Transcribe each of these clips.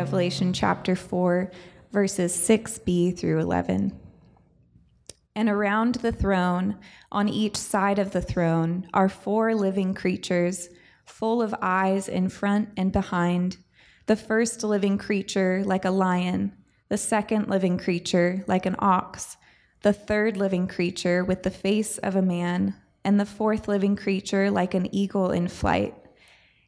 Revelation chapter 4, verses 6b through 11. And around the throne, on each side of the throne, are four living creatures, full of eyes in front and behind. The first living creature like a lion, the second living creature like an ox, the third living creature with the face of a man, and the fourth living creature like an eagle in flight.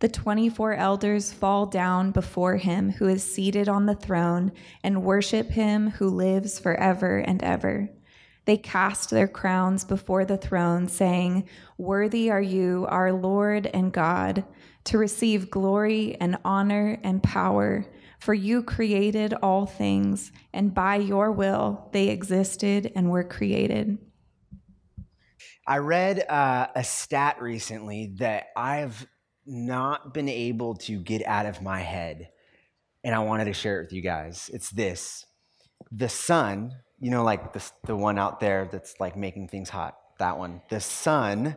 the 24 elders fall down before him who is seated on the throne and worship him who lives forever and ever. They cast their crowns before the throne, saying, Worthy are you, our Lord and God, to receive glory and honor and power. For you created all things, and by your will they existed and were created. I read uh, a stat recently that I've not been able to get out of my head, and I wanted to share it with you guys. It's this the sun, you know, like the, the one out there that's like making things hot, that one, the sun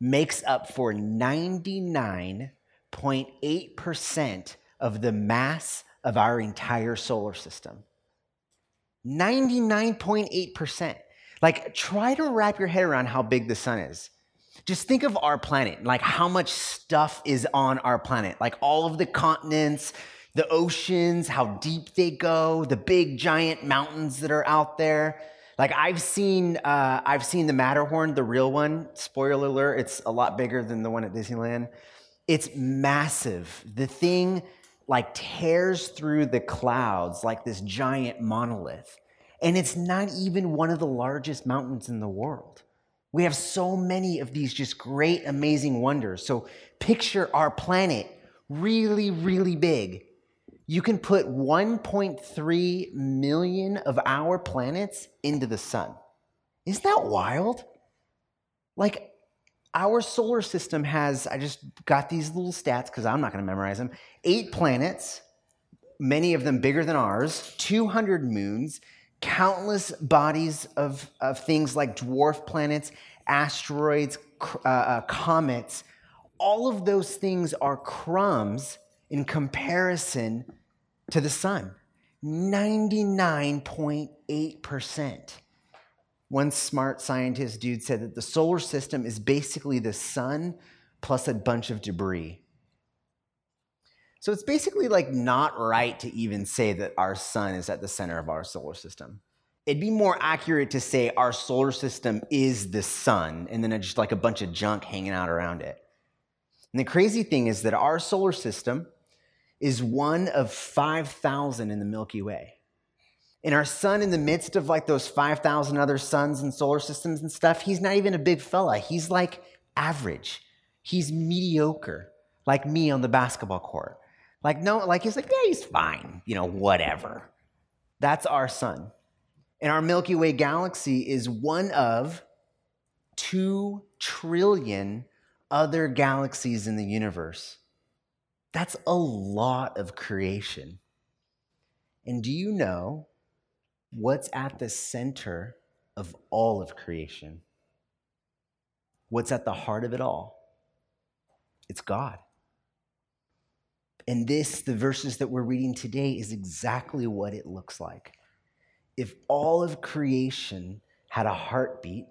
makes up for 99.8% of the mass of our entire solar system. 99.8%. Like, try to wrap your head around how big the sun is. Just think of our planet, like how much stuff is on our planet, like all of the continents, the oceans, how deep they go, the big giant mountains that are out there. Like I've seen, uh, I've seen the Matterhorn, the real one. Spoiler alert: it's a lot bigger than the one at Disneyland. It's massive. The thing like tears through the clouds like this giant monolith, and it's not even one of the largest mountains in the world. We have so many of these just great, amazing wonders. So picture our planet really, really big. You can put 1.3 million of our planets into the sun. Isn't that wild? Like, our solar system has, I just got these little stats because I'm not going to memorize them eight planets, many of them bigger than ours, 200 moons, countless bodies of, of things like dwarf planets, asteroids, uh, uh, comets. All of those things are crumbs in comparison to the sun. 99.8%. One smart scientist dude said that the solar system is basically the sun plus a bunch of debris. So it's basically like not right to even say that our sun is at the center of our solar system. It'd be more accurate to say our solar system is the sun and then just like a bunch of junk hanging out around it. And the crazy thing is that our solar system is one of 5,000 in the Milky Way. And our sun, in the midst of like those 5,000 other suns and solar systems and stuff, he's not even a big fella. He's like average. He's mediocre, like me on the basketball court. Like, no, like he's like, yeah, he's fine, you know, whatever. That's our sun. And our Milky Way galaxy is one of two trillion other galaxies in the universe. That's a lot of creation. And do you know what's at the center of all of creation? What's at the heart of it all? It's God. And this, the verses that we're reading today, is exactly what it looks like. If all of creation had a heartbeat,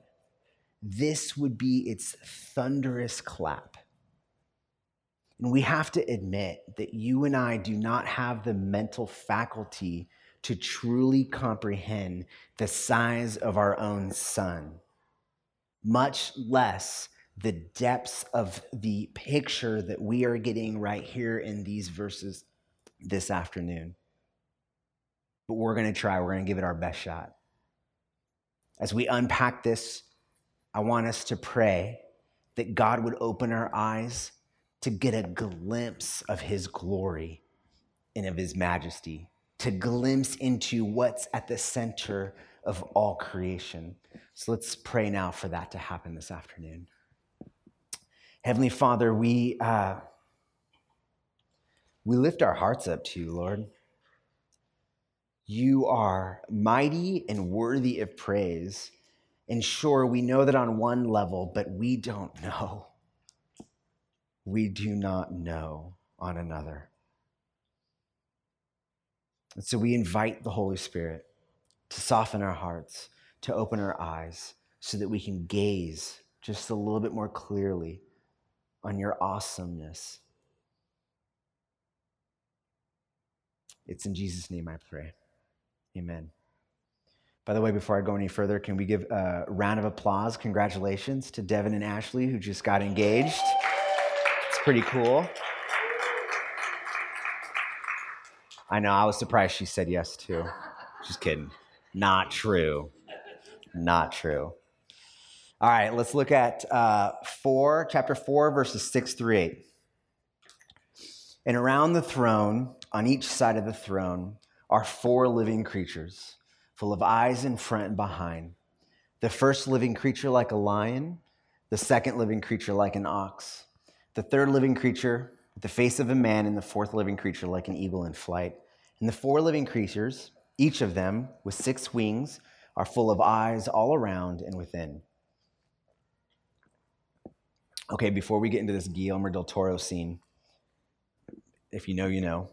this would be its thunderous clap. And we have to admit that you and I do not have the mental faculty to truly comprehend the size of our own sun, much less the depths of the picture that we are getting right here in these verses this afternoon. But we're going to try, we're going to give it our best shot. As we unpack this, I want us to pray that God would open our eyes to get a glimpse of his glory and of his majesty to glimpse into what's at the center of all creation. So let's pray now for that to happen this afternoon. Heavenly Father, we, uh, we lift our hearts up to you, Lord. You are mighty and worthy of praise. And sure, we know that on one level, but we don't know. We do not know on another. And so we invite the Holy Spirit to soften our hearts, to open our eyes, so that we can gaze just a little bit more clearly on your awesomeness. It's in Jesus' name I pray. Amen. By the way, before I go any further, can we give a round of applause? Congratulations to Devin and Ashley, who just got engaged. It's pretty cool. I know, I was surprised she said yes too. Just kidding. Not true. Not true. All right, let's look at uh, 4, chapter 4, verses 6 through 8. And around the throne, on each side of the throne, are four living creatures, full of eyes in front and behind. The first living creature like a lion, the second living creature like an ox, the third living creature with the face of a man, and the fourth living creature like an eagle in flight. And the four living creatures, each of them with six wings, are full of eyes all around and within. Okay, before we get into this Guillermo del Toro scene, if you know, you know,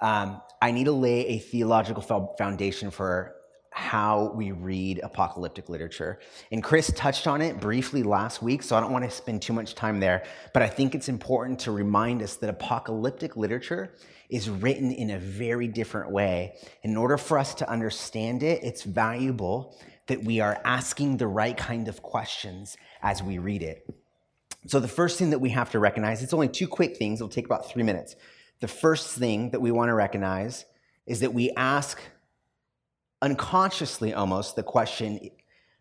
um, I need to lay a theological foundation for how we read apocalyptic literature. And Chris touched on it briefly last week, so I don't want to spend too much time there. But I think it's important to remind us that apocalyptic literature is written in a very different way. In order for us to understand it, it's valuable that we are asking the right kind of questions as we read it. So, the first thing that we have to recognize, it's only two quick things, it'll take about three minutes. The first thing that we want to recognize is that we ask unconsciously almost the question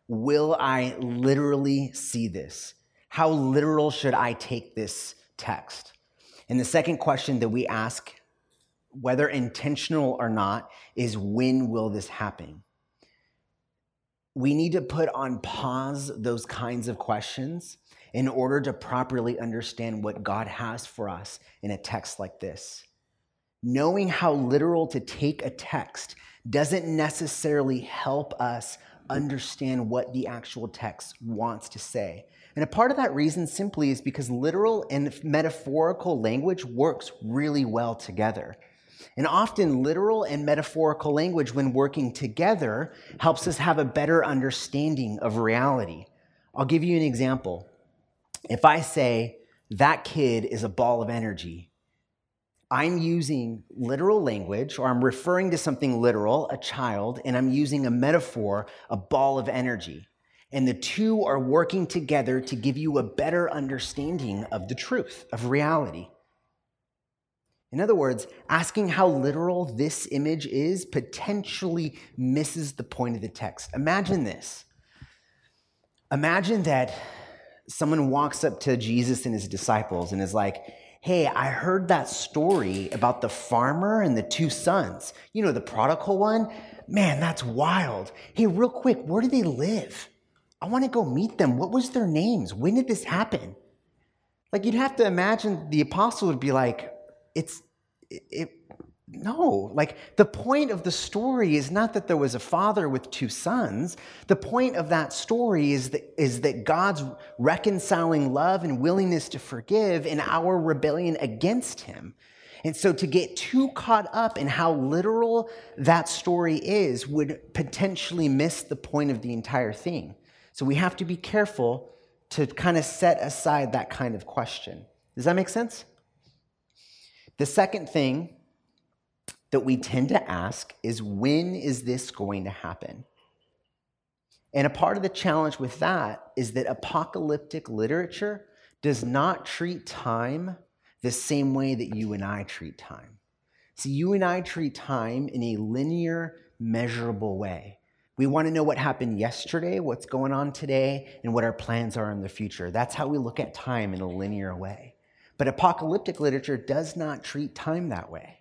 Will I literally see this? How literal should I take this text? And the second question that we ask, whether intentional or not, is when will this happen? We need to put on pause those kinds of questions in order to properly understand what God has for us in a text like this. Knowing how literal to take a text doesn't necessarily help us understand what the actual text wants to say. And a part of that reason simply is because literal and metaphorical language works really well together. And often, literal and metaphorical language, when working together, helps us have a better understanding of reality. I'll give you an example. If I say, that kid is a ball of energy, I'm using literal language or I'm referring to something literal, a child, and I'm using a metaphor, a ball of energy. And the two are working together to give you a better understanding of the truth, of reality. In other words, asking how literal this image is potentially misses the point of the text. Imagine this. Imagine that someone walks up to Jesus and his disciples and is like, Hey, I heard that story about the farmer and the two sons. You know, the prodigal one? Man, that's wild. Hey, real quick, where do they live? I want to go meet them. What was their names? When did this happen? Like, you'd have to imagine the apostle would be like, it's, it, no, like the point of the story is not that there was a father with two sons. The point of that story is that, is that God's reconciling love and willingness to forgive in our rebellion against him. And so to get too caught up in how literal that story is would potentially miss the point of the entire thing. So we have to be careful to kind of set aside that kind of question. Does that make sense? The second thing that we tend to ask is when is this going to happen? And a part of the challenge with that is that apocalyptic literature does not treat time the same way that you and I treat time. See, you and I treat time in a linear, measurable way. We want to know what happened yesterday, what's going on today, and what our plans are in the future. That's how we look at time in a linear way. But apocalyptic literature does not treat time that way.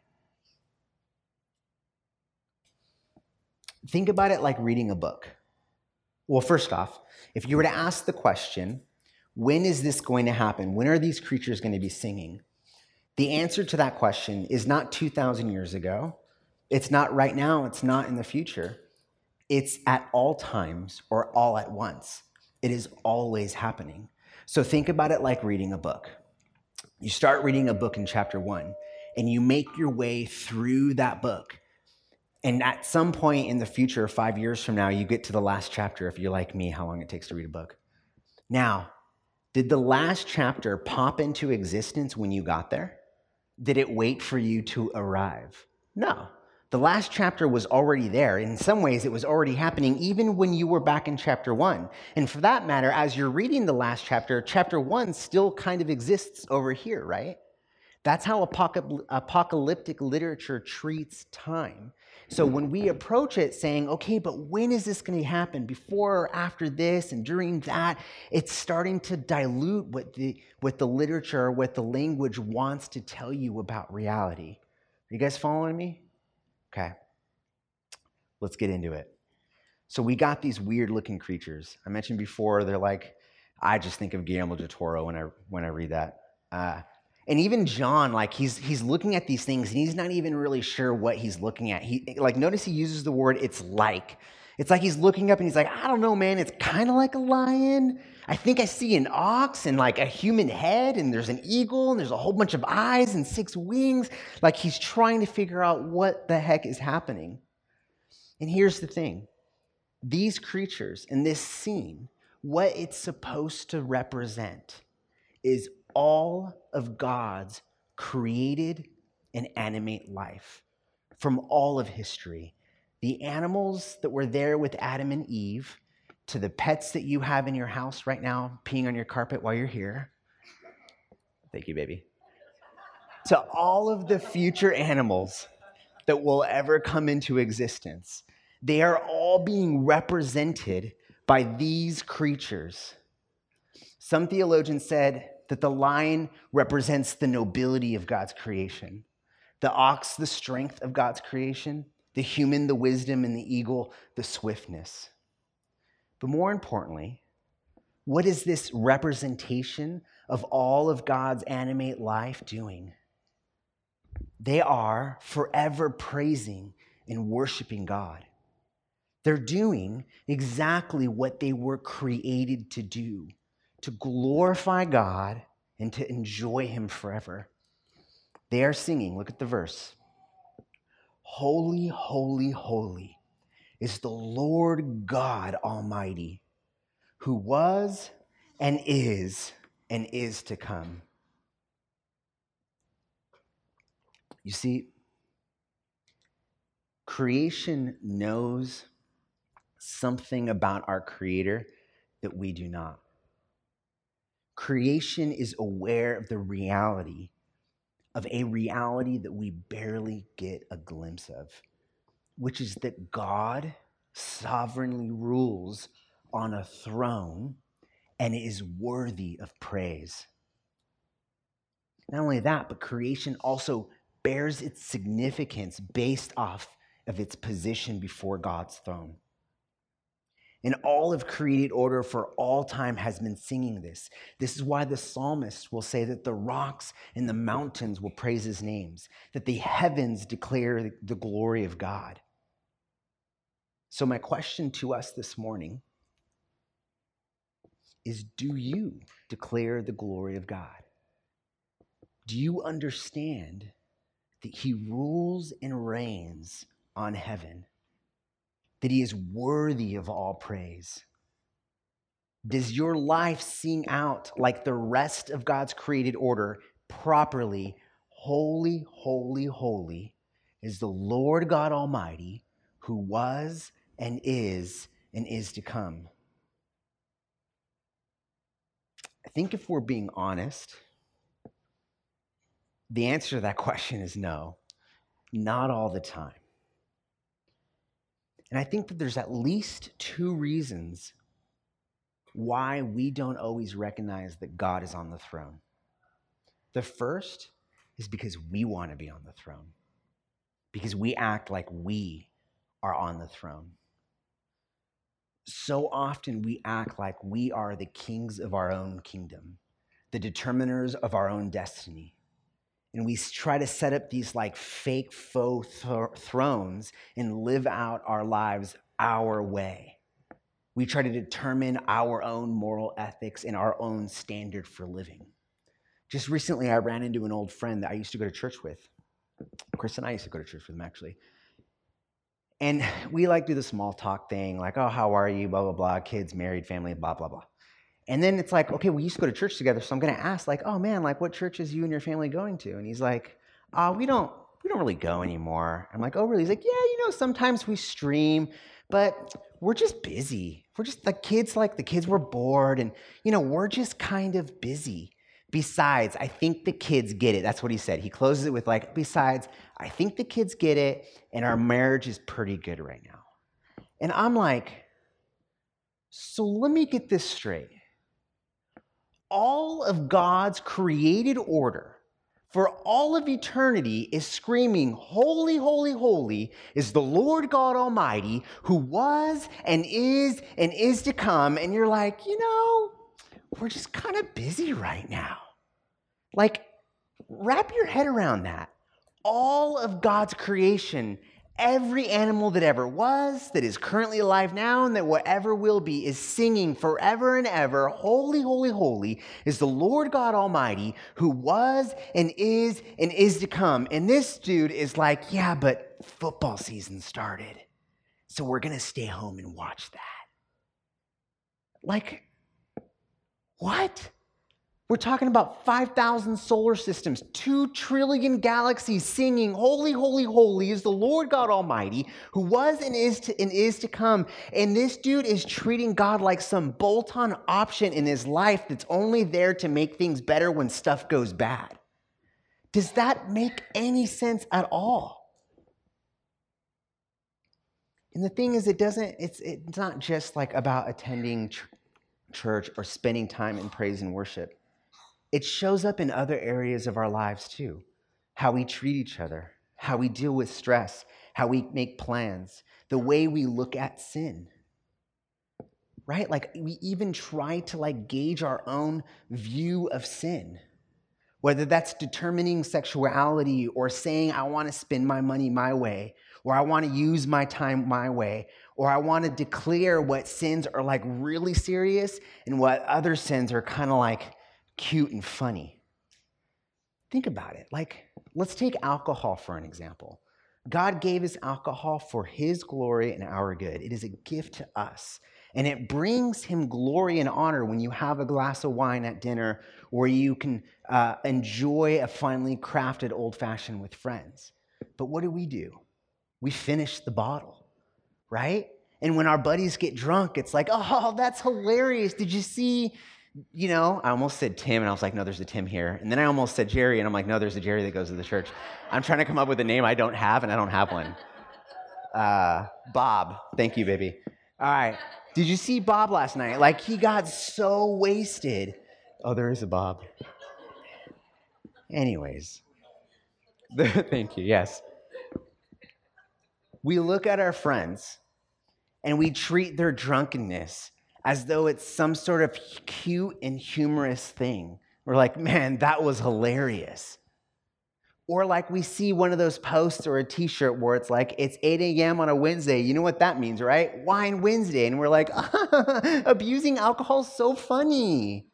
Think about it like reading a book. Well, first off, if you were to ask the question, when is this going to happen? When are these creatures going to be singing? The answer to that question is not 2,000 years ago. It's not right now. It's not in the future. It's at all times or all at once. It is always happening. So think about it like reading a book. You start reading a book in chapter one, and you make your way through that book. And at some point in the future, five years from now, you get to the last chapter, if you're like me, how long it takes to read a book. Now, did the last chapter pop into existence when you got there? Did it wait for you to arrive? No. The last chapter was already there. In some ways, it was already happening even when you were back in chapter one. And for that matter, as you're reading the last chapter, chapter one still kind of exists over here, right? That's how apocalyptic literature treats time. So when we approach it saying, okay, but when is this going to happen? Before or after this and during that, it's starting to dilute what the, what the literature, what the language wants to tell you about reality. Are you guys following me? Okay. Let's get into it. So we got these weird looking creatures. I mentioned before, they're like, I just think of Guillermo del Toro when I, when I read that. Uh, and even John, like he's he's looking at these things and he's not even really sure what he's looking at. He like notice he uses the word it's like. It's like he's looking up and he's like, I don't know, man, it's kind of like a lion. I think I see an ox and like a human head, and there's an eagle, and there's a whole bunch of eyes and six wings. Like he's trying to figure out what the heck is happening. And here's the thing these creatures in this scene, what it's supposed to represent is all of God's created and animate life from all of history. The animals that were there with Adam and Eve, to the pets that you have in your house right now, peeing on your carpet while you're here. Thank you, baby. To all of the future animals that will ever come into existence, they are all being represented by these creatures. Some theologians said that the lion represents the nobility of God's creation, the ox, the strength of God's creation, the human, the wisdom, and the eagle, the swiftness. But more importantly, what is this representation of all of God's animate life doing? They are forever praising and worshiping God. They're doing exactly what they were created to do to glorify God and to enjoy Him forever. They are singing, look at the verse Holy, holy, holy is the Lord God Almighty, who was and is and is to come. You see, creation knows something about our Creator that we do not creation is aware of the reality of a reality that we barely get a glimpse of, which is that God sovereignly rules on a throne and is worthy of praise. Not only that, but creation also bears its significance based off of its position before God's throne. And all of created order for all time has been singing this. This is why the psalmist will say that the rocks and the mountains will praise his names, that the heavens declare the glory of God. So, my question to us this morning is Do you declare the glory of God? Do you understand that he rules and reigns on heaven? That he is worthy of all praise? Does your life sing out like the rest of God's created order properly? Holy, holy, holy is the Lord God Almighty who was and is and is to come. I think if we're being honest, the answer to that question is no, not all the time. And I think that there's at least two reasons why we don't always recognize that God is on the throne. The first is because we want to be on the throne, because we act like we are on the throne. so often we act like we are the kings of our own kingdom, the determiners of our own destiny. And we try to set up these like fake faux th- thrones and live out our lives our way. We try to determine our own moral ethics and our own standard for living. Just recently, I ran into an old friend that I used to go to church with. Chris and I used to go to church with him, actually. And we like do the small talk thing, like, oh, how are you? Blah, blah, blah. Kids, married, family, blah, blah, blah. And then it's like, okay, we used to go to church together, so I'm going to ask, like, oh man, like, what church is you and your family going to? And he's like, uh, we don't, we don't really go anymore. I'm like, oh, really? He's like, yeah, you know, sometimes we stream, but we're just busy. We're just the kids, like the kids were bored, and you know, we're just kind of busy. Besides, I think the kids get it. That's what he said. He closes it with like, besides, I think the kids get it, and our marriage is pretty good right now. And I'm like, so let me get this straight. All of God's created order for all of eternity is screaming, Holy, holy, holy is the Lord God Almighty who was and is and is to come. And you're like, you know, we're just kind of busy right now. Like, wrap your head around that. All of God's creation every animal that ever was, that is currently alive now, and that whatever will be is singing forever and ever Holy, holy, holy is the Lord God Almighty who was and is and is to come. And this dude is like, yeah, but football season started. So we're going to stay home and watch that. Like, what? We're talking about 5,000 solar systems, 2 trillion galaxies singing, Holy, holy, holy is the Lord God Almighty who was and is to, and is to come. And this dude is treating God like some bolt on option in his life that's only there to make things better when stuff goes bad. Does that make any sense at all? And the thing is, it doesn't, it's, it's not just like about attending ch- church or spending time in praise and worship it shows up in other areas of our lives too how we treat each other, how we deal with stress, how we make plans, the way we look at sin. Right? Like we even try to like gauge our own view of sin. Whether that's determining sexuality or saying I want to spend my money my way or I want to use my time my way or I want to declare what sins are like really serious and what other sins are kind of like cute and funny. Think about it. Like, let's take alcohol for an example. God gave us alcohol for his glory and our good. It is a gift to us. And it brings him glory and honor when you have a glass of wine at dinner or you can uh, enjoy a finely crafted old fashioned with friends. But what do we do? We finish the bottle, right? And when our buddies get drunk, it's like, oh, that's hilarious. Did you see you know, I almost said Tim, and I was like, no, there's a Tim here. And then I almost said Jerry, and I'm like, no, there's a Jerry that goes to the church. I'm trying to come up with a name I don't have, and I don't have one. Uh, Bob. Thank you, baby. All right. Did you see Bob last night? Like, he got so wasted. Oh, there is a Bob. Anyways, thank you. Yes. We look at our friends and we treat their drunkenness as though it's some sort of cute and humorous thing. We're like, man, that was hilarious. Or like we see one of those posts or a t shirt where it's like, it's 8 a.m. on a Wednesday. You know what that means, right? Wine Wednesday. And we're like, abusing alcohol is so funny.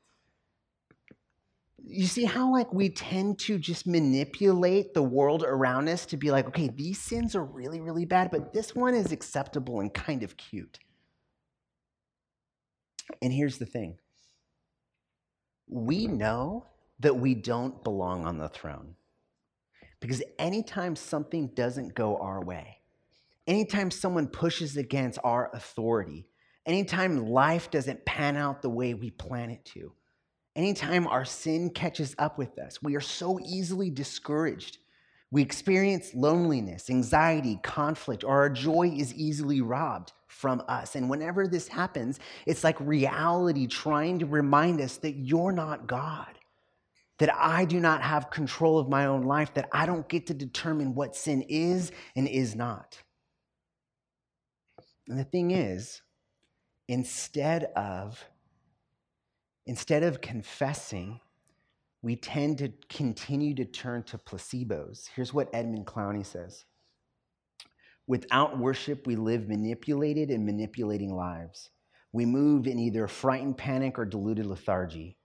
You see how like we tend to just manipulate the world around us to be like, okay, these sins are really, really bad, but this one is acceptable and kind of cute. And here's the thing we know that we don't belong on the throne. Because anytime something doesn't go our way, anytime someone pushes against our authority, anytime life doesn't pan out the way we plan it to, anytime our sin catches up with us, we are so easily discouraged. We experience loneliness, anxiety, conflict, or our joy is easily robbed from us. And whenever this happens, it's like reality trying to remind us that you're not God, that I do not have control of my own life, that I don't get to determine what sin is and is not. And the thing is, instead of instead of confessing, we tend to continue to turn to placebos. Here's what Edmund Clowney says. Without worship, we live manipulated and manipulating lives. We move in either frightened panic or deluded lethargy.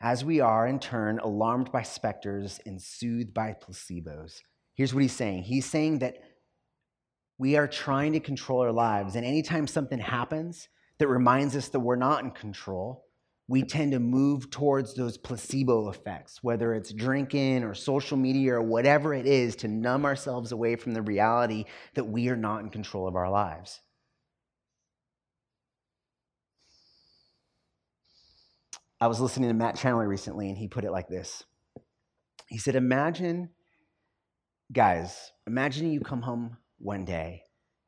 As we are, in turn, alarmed by specters and soothed by placebos. Here's what he's saying He's saying that we are trying to control our lives, and anytime something happens that reminds us that we're not in control, we tend to move towards those placebo effects, whether it's drinking or social media or whatever it is, to numb ourselves away from the reality that we are not in control of our lives. I was listening to Matt Chandler recently, and he put it like this He said, Imagine, guys, imagine you come home one day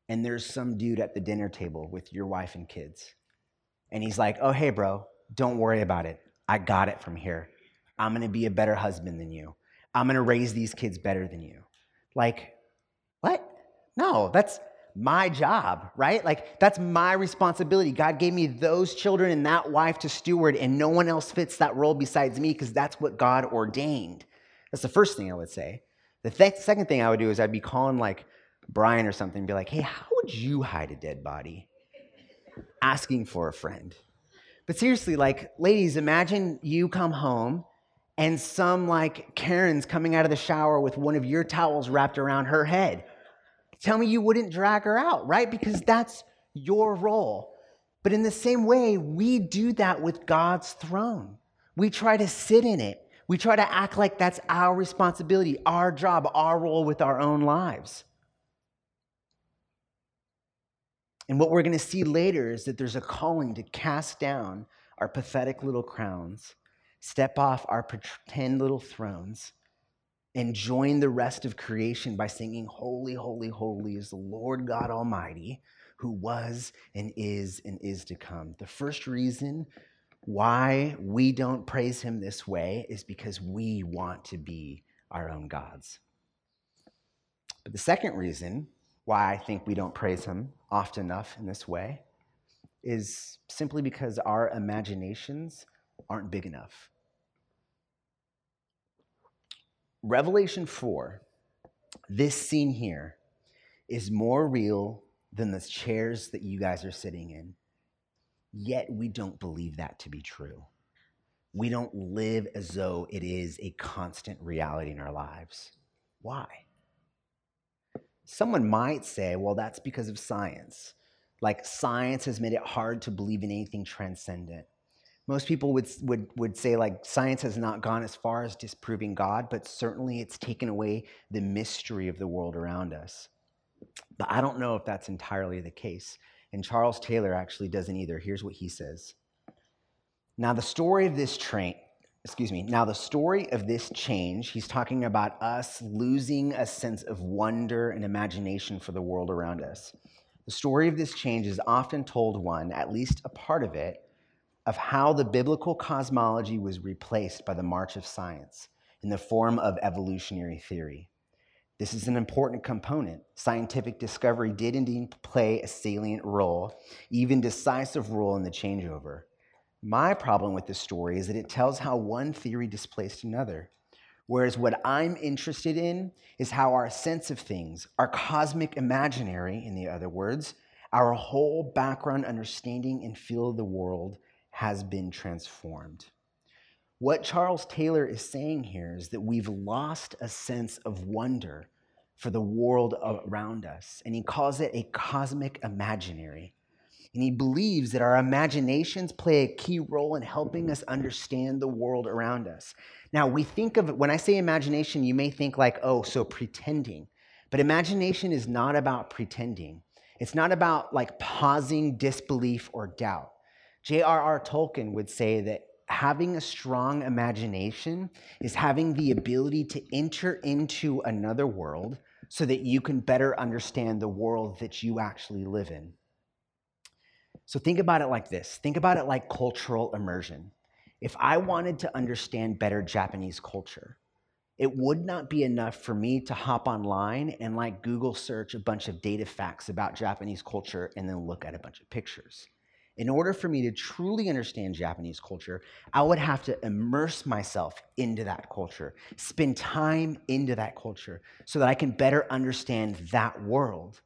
and there's some dude at the dinner table with your wife and kids. And he's like, Oh, hey, bro, don't worry about it. I got it from here. I'm going to be a better husband than you. I'm going to raise these kids better than you. Like, what? No, that's my job, right? Like, that's my responsibility. God gave me those children and that wife to steward, and no one else fits that role besides me because that's what God ordained. That's the first thing I would say. The th- second thing I would do is I'd be calling like Brian or something and be like, hey, how would you hide a dead body? Asking for a friend. But seriously, like, ladies, imagine you come home and some like Karen's coming out of the shower with one of your towels wrapped around her head. Tell me you wouldn't drag her out, right? Because that's your role. But in the same way, we do that with God's throne. We try to sit in it. We try to act like that's our responsibility, our job, our role with our own lives. And what we're going to see later is that there's a calling to cast down our pathetic little crowns, step off our pretend little thrones, and join the rest of creation by singing, Holy, holy, holy is the Lord God Almighty, who was and is and is to come. The first reason why we don't praise him this way is because we want to be our own gods. But the second reason why I think we don't praise him often enough in this way is simply because our imaginations aren't big enough. Revelation 4, this scene here, is more real than the chairs that you guys are sitting in. Yet we don't believe that to be true. We don't live as though it is a constant reality in our lives. Why? Someone might say, well, that's because of science. Like science has made it hard to believe in anything transcendent. Most people would, would, would say, like, science has not gone as far as disproving God, but certainly it's taken away the mystery of the world around us. But I don't know if that's entirely the case. And Charles Taylor actually doesn't either. Here's what he says Now, the story of this train, excuse me, now the story of this change, he's talking about us losing a sense of wonder and imagination for the world around us. The story of this change is often told one, at least a part of it, of how the biblical cosmology was replaced by the march of science in the form of evolutionary theory. This is an important component. Scientific discovery did indeed play a salient role, even decisive role in the changeover. My problem with this story is that it tells how one theory displaced another. Whereas what I'm interested in is how our sense of things, our cosmic imaginary, in the other words, our whole background understanding and feel of the world has been transformed. What Charles Taylor is saying here is that we've lost a sense of wonder for the world around us, and he calls it a cosmic imaginary. And he believes that our imaginations play a key role in helping us understand the world around us. Now, we think of, when I say imagination, you may think like, oh, so pretending. But imagination is not about pretending, it's not about like pausing disbelief or doubt. J.R.R. Tolkien would say that having a strong imagination is having the ability to enter into another world so that you can better understand the world that you actually live in. So think about it like this think about it like cultural immersion. If I wanted to understand better Japanese culture, it would not be enough for me to hop online and like Google search a bunch of data facts about Japanese culture and then look at a bunch of pictures. In order for me to truly understand Japanese culture, I would have to immerse myself into that culture, spend time into that culture so that I can better understand that world.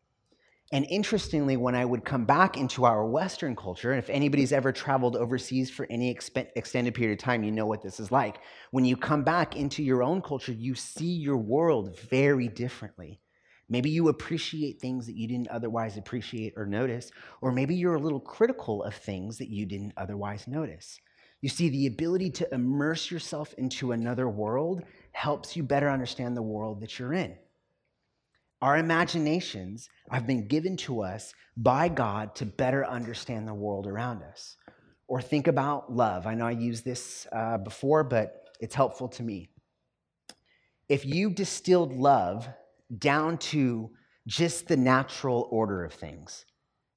And interestingly, when I would come back into our Western culture, and if anybody's ever traveled overseas for any exp- extended period of time, you know what this is like. When you come back into your own culture, you see your world very differently. Maybe you appreciate things that you didn't otherwise appreciate or notice, or maybe you're a little critical of things that you didn't otherwise notice. You see, the ability to immerse yourself into another world helps you better understand the world that you're in. Our imaginations have been given to us by God to better understand the world around us. Or think about love. I know I used this uh, before, but it's helpful to me. If you distilled love down to just the natural order of things,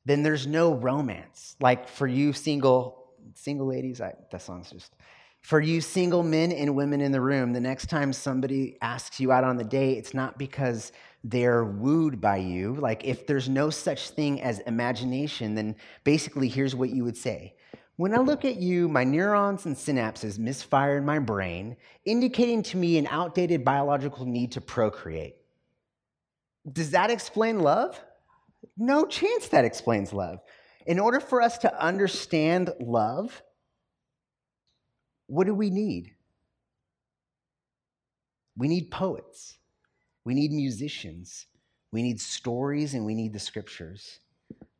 then there's no romance. Like for you single single ladies, I, that song's just for you single men and women in the room. The next time somebody asks you out on the date, it's not because they're wooed by you. Like, if there's no such thing as imagination, then basically here's what you would say. When I look at you, my neurons and synapses misfire in my brain, indicating to me an outdated biological need to procreate. Does that explain love? No chance that explains love. In order for us to understand love, what do we need? We need poets. We need musicians. We need stories and we need the scriptures.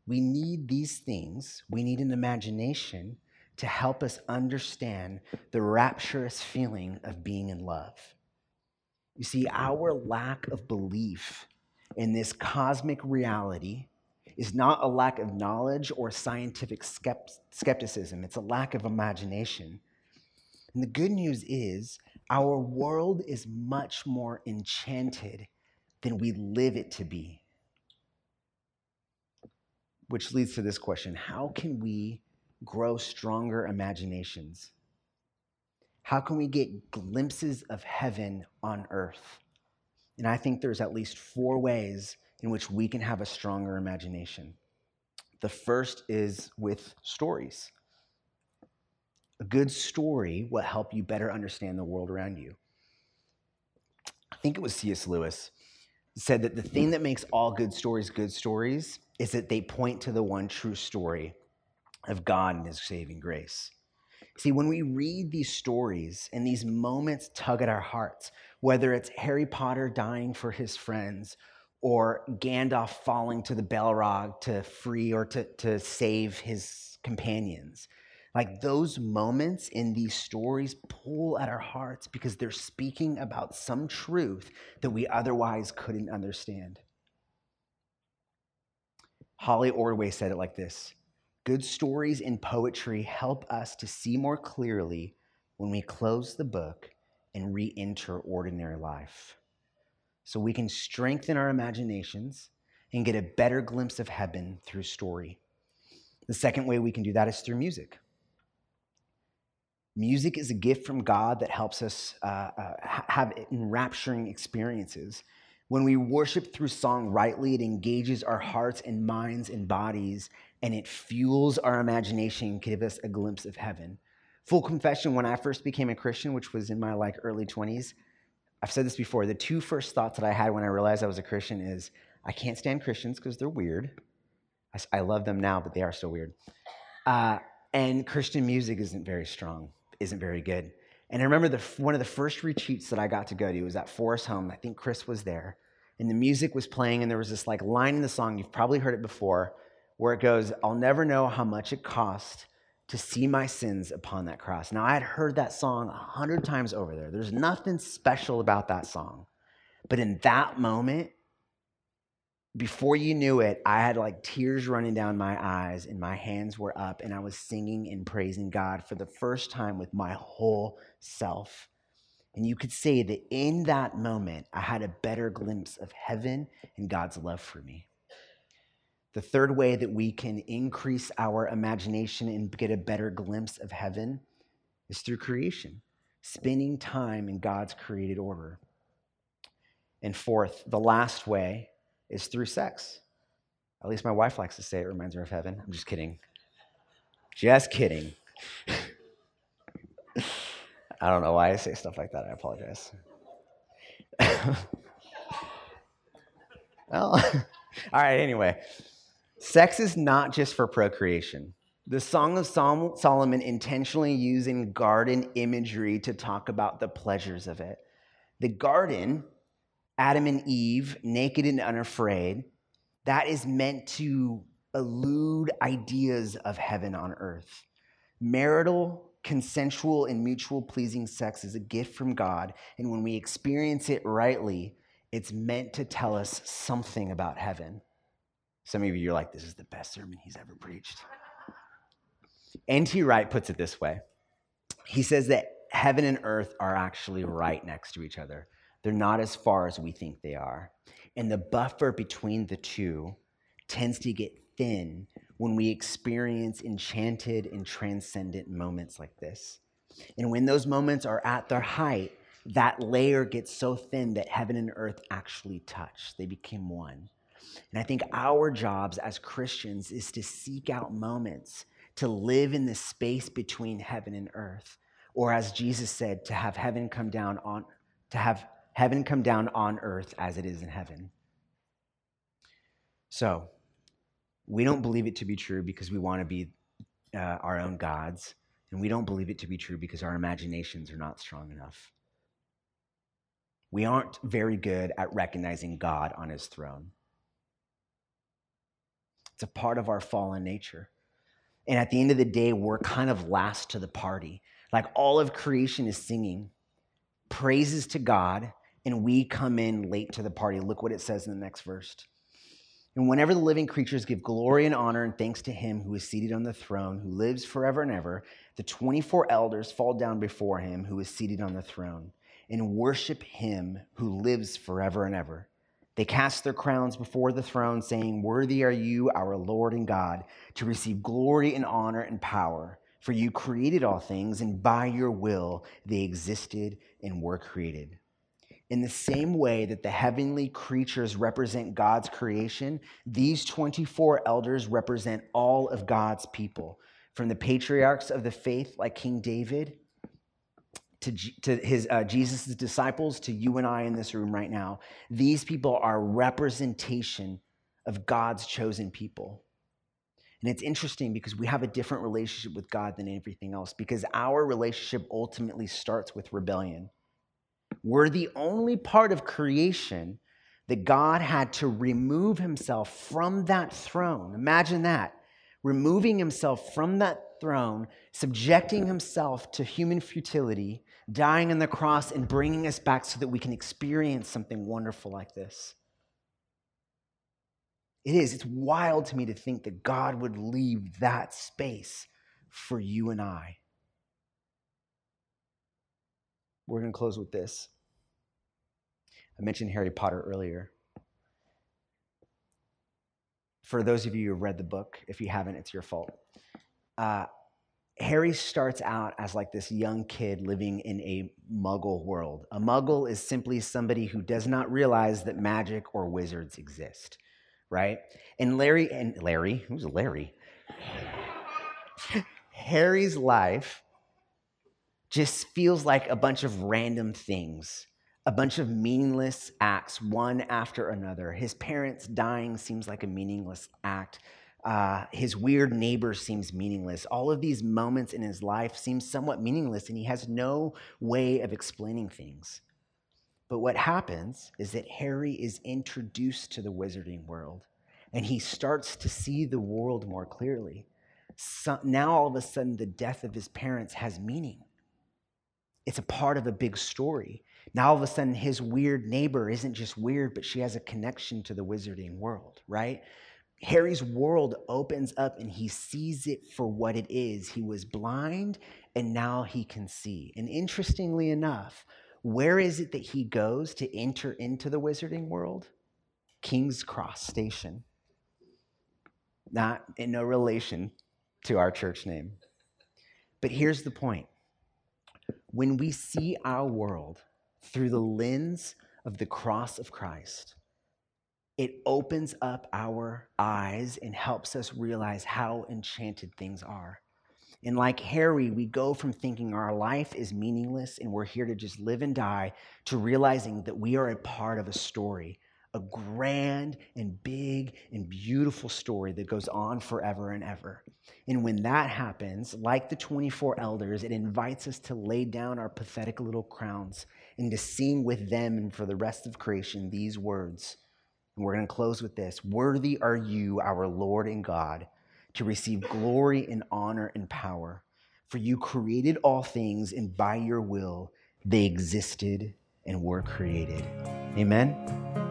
We need these things. We need an imagination to help us understand the rapturous feeling of being in love. You see, our lack of belief in this cosmic reality is not a lack of knowledge or scientific skepticism, it's a lack of imagination. And the good news is our world is much more enchanted than we live it to be. Which leads to this question How can we grow stronger imaginations? How can we get glimpses of heaven on earth? And I think there's at least four ways in which we can have a stronger imagination. The first is with stories. A good story will help you better understand the world around you. I think it was C.S. Lewis said that the thing that makes all good stories good stories is that they point to the one true story of God and his saving grace. See, when we read these stories and these moments tug at our hearts, whether it's Harry Potter dying for his friends or Gandalf falling to the Balrog to free or to, to save his companions, like those moments in these stories pull at our hearts because they're speaking about some truth that we otherwise couldn't understand. Holly Ordway said it like this Good stories in poetry help us to see more clearly when we close the book and re enter ordinary life. So we can strengthen our imaginations and get a better glimpse of heaven through story. The second way we can do that is through music. Music is a gift from God that helps us uh, uh, have enrapturing experiences. When we worship through song rightly, it engages our hearts and minds and bodies, and it fuels our imagination, give us a glimpse of heaven. Full confession: When I first became a Christian, which was in my like early twenties, I've said this before. The two first thoughts that I had when I realized I was a Christian is, I can't stand Christians because they're weird. I, I, love them now, but they are still weird. Uh, and Christian music isn't very strong isn't very good. And I remember the, one of the first retreats that I got to go to was at Forest Home. I think Chris was there. And the music was playing, and there was this like line in the song, you've probably heard it before, where it goes, I'll never know how much it cost to see my sins upon that cross. Now, I had heard that song a hundred times over there. There's nothing special about that song. But in that moment, before you knew it, I had like tears running down my eyes and my hands were up and I was singing and praising God for the first time with my whole self. And you could say that in that moment, I had a better glimpse of heaven and God's love for me. The third way that we can increase our imagination and get a better glimpse of heaven is through creation, spending time in God's created order. And fourth, the last way is through sex. At least my wife likes to say it reminds her of heaven. I'm just kidding. Just kidding. I don't know why I say stuff like that. I apologize. well, all right, anyway. Sex is not just for procreation. The Song of Solomon intentionally using garden imagery to talk about the pleasures of it. The garden, Adam and Eve, naked and unafraid, that is meant to elude ideas of heaven on earth. Marital, consensual, and mutual pleasing sex is a gift from God, and when we experience it rightly, it's meant to tell us something about heaven. Some of you are like, this is the best sermon he's ever preached. N.T. Wright puts it this way He says that heaven and earth are actually right next to each other, they're not as far as we think they are. And the buffer between the two tends to get thin when we experience enchanted and transcendent moments like this. And when those moments are at their height, that layer gets so thin that heaven and earth actually touch. They become one. And I think our jobs as Christians is to seek out moments to live in the space between heaven and earth. Or as Jesus said, to have heaven come down on to have heaven come down on earth as it is in heaven. So, we don't believe it to be true because we want to be uh, our own gods, and we don't believe it to be true because our imaginations are not strong enough. We aren't very good at recognizing God on his throne. It's a part of our fallen nature. And at the end of the day, we're kind of last to the party. Like all of creation is singing praises to God, and we come in late to the party. Look what it says in the next verse. And whenever the living creatures give glory and honor and thanks to him who is seated on the throne, who lives forever and ever, the 24 elders fall down before him who is seated on the throne and worship him who lives forever and ever. They cast their crowns before the throne, saying, Worthy are you, our Lord and God, to receive glory and honor and power. For you created all things, and by your will they existed and were created. In the same way that the heavenly creatures represent God's creation, these 24 elders represent all of God's people, from the patriarchs of the faith, like King David, to, to his uh, Jesus' disciples, to you and I in this room right now. These people are representation of God's chosen people. And it's interesting because we have a different relationship with God than everything else, because our relationship ultimately starts with rebellion. We're the only part of creation that God had to remove himself from that throne. Imagine that. Removing himself from that throne, subjecting himself to human futility, dying on the cross, and bringing us back so that we can experience something wonderful like this. It is. It's wild to me to think that God would leave that space for you and I. We're going to close with this. I mentioned Harry Potter earlier. For those of you who have read the book, if you haven't, it's your fault. Uh, Harry starts out as like this young kid living in a muggle world. A muggle is simply somebody who does not realize that magic or wizards exist, right? And Larry, and Larry, who's Larry? Harry's life just feels like a bunch of random things, a bunch of meaningless acts, one after another. His parents dying seems like a meaningless act. Uh, his weird neighbor seems meaningless. All of these moments in his life seem somewhat meaningless, and he has no way of explaining things. But what happens is that Harry is introduced to the wizarding world, and he starts to see the world more clearly. So now, all of a sudden, the death of his parents has meaning it's a part of a big story. Now, all of a sudden, his weird neighbor isn't just weird, but she has a connection to the wizarding world, right? Harry's world opens up and he sees it for what it is. He was blind and now he can see. And interestingly enough, where is it that he goes to enter into the wizarding world? King's Cross Station. Not in no relation to our church name. But here's the point when we see our world through the lens of the cross of Christ, it opens up our eyes and helps us realize how enchanted things are. And like Harry, we go from thinking our life is meaningless and we're here to just live and die to realizing that we are a part of a story, a grand and big and beautiful story that goes on forever and ever. And when that happens, like the 24 elders, it invites us to lay down our pathetic little crowns and to sing with them and for the rest of creation these words. And we're going to close with this Worthy are you, our Lord and God to receive glory and honor and power. For you created all things, and by your will they existed and were created. Amen.